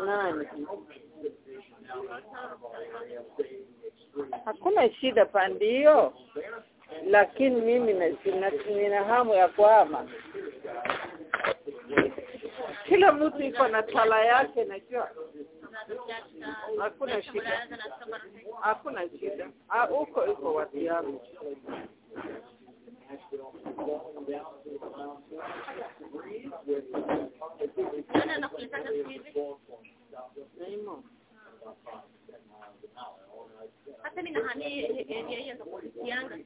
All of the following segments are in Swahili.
nani? Hakuna shida pande hiyo lakini mimi nina hamu ya kuhama. Kila mtu iko na tala yake najua. Hakuna shida. Hakuna shida. Ah, huko iko watu yangu Hata mimi nahamia area hiyo ndo kufikianga.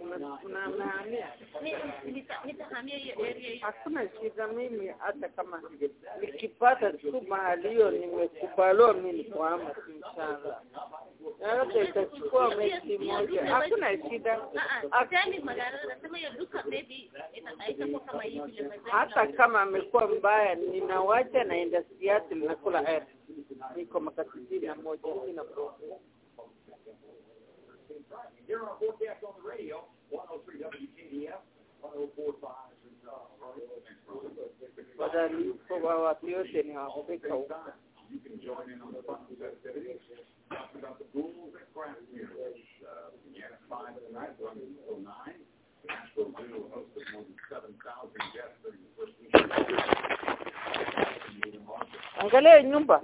Una- unahamia Nitahamia hiyo area hiyo. hakuna shida mimi hata kama nikipata tu mahali hiyo nimekubaliwa mimi kuhama inshallah. Yote itachukua mwezi mmoja hakuna shida. Ah, ah, hiyo hata kama amekuwa mbaya ninawacha naenda siati nakula air. Niko makati sitini na moja sina problem Here on forecast on the radio, 103 WKDF, 104.5 wadhani uko wa watu yote ni Waafrika huko You can join in on the fun festivities. Talking about the rules at craft beers. Uh, began at 5 tonight, runs until 9. Nashville Zoo hosted more than 7,000 guests during the first week. angalia nyumba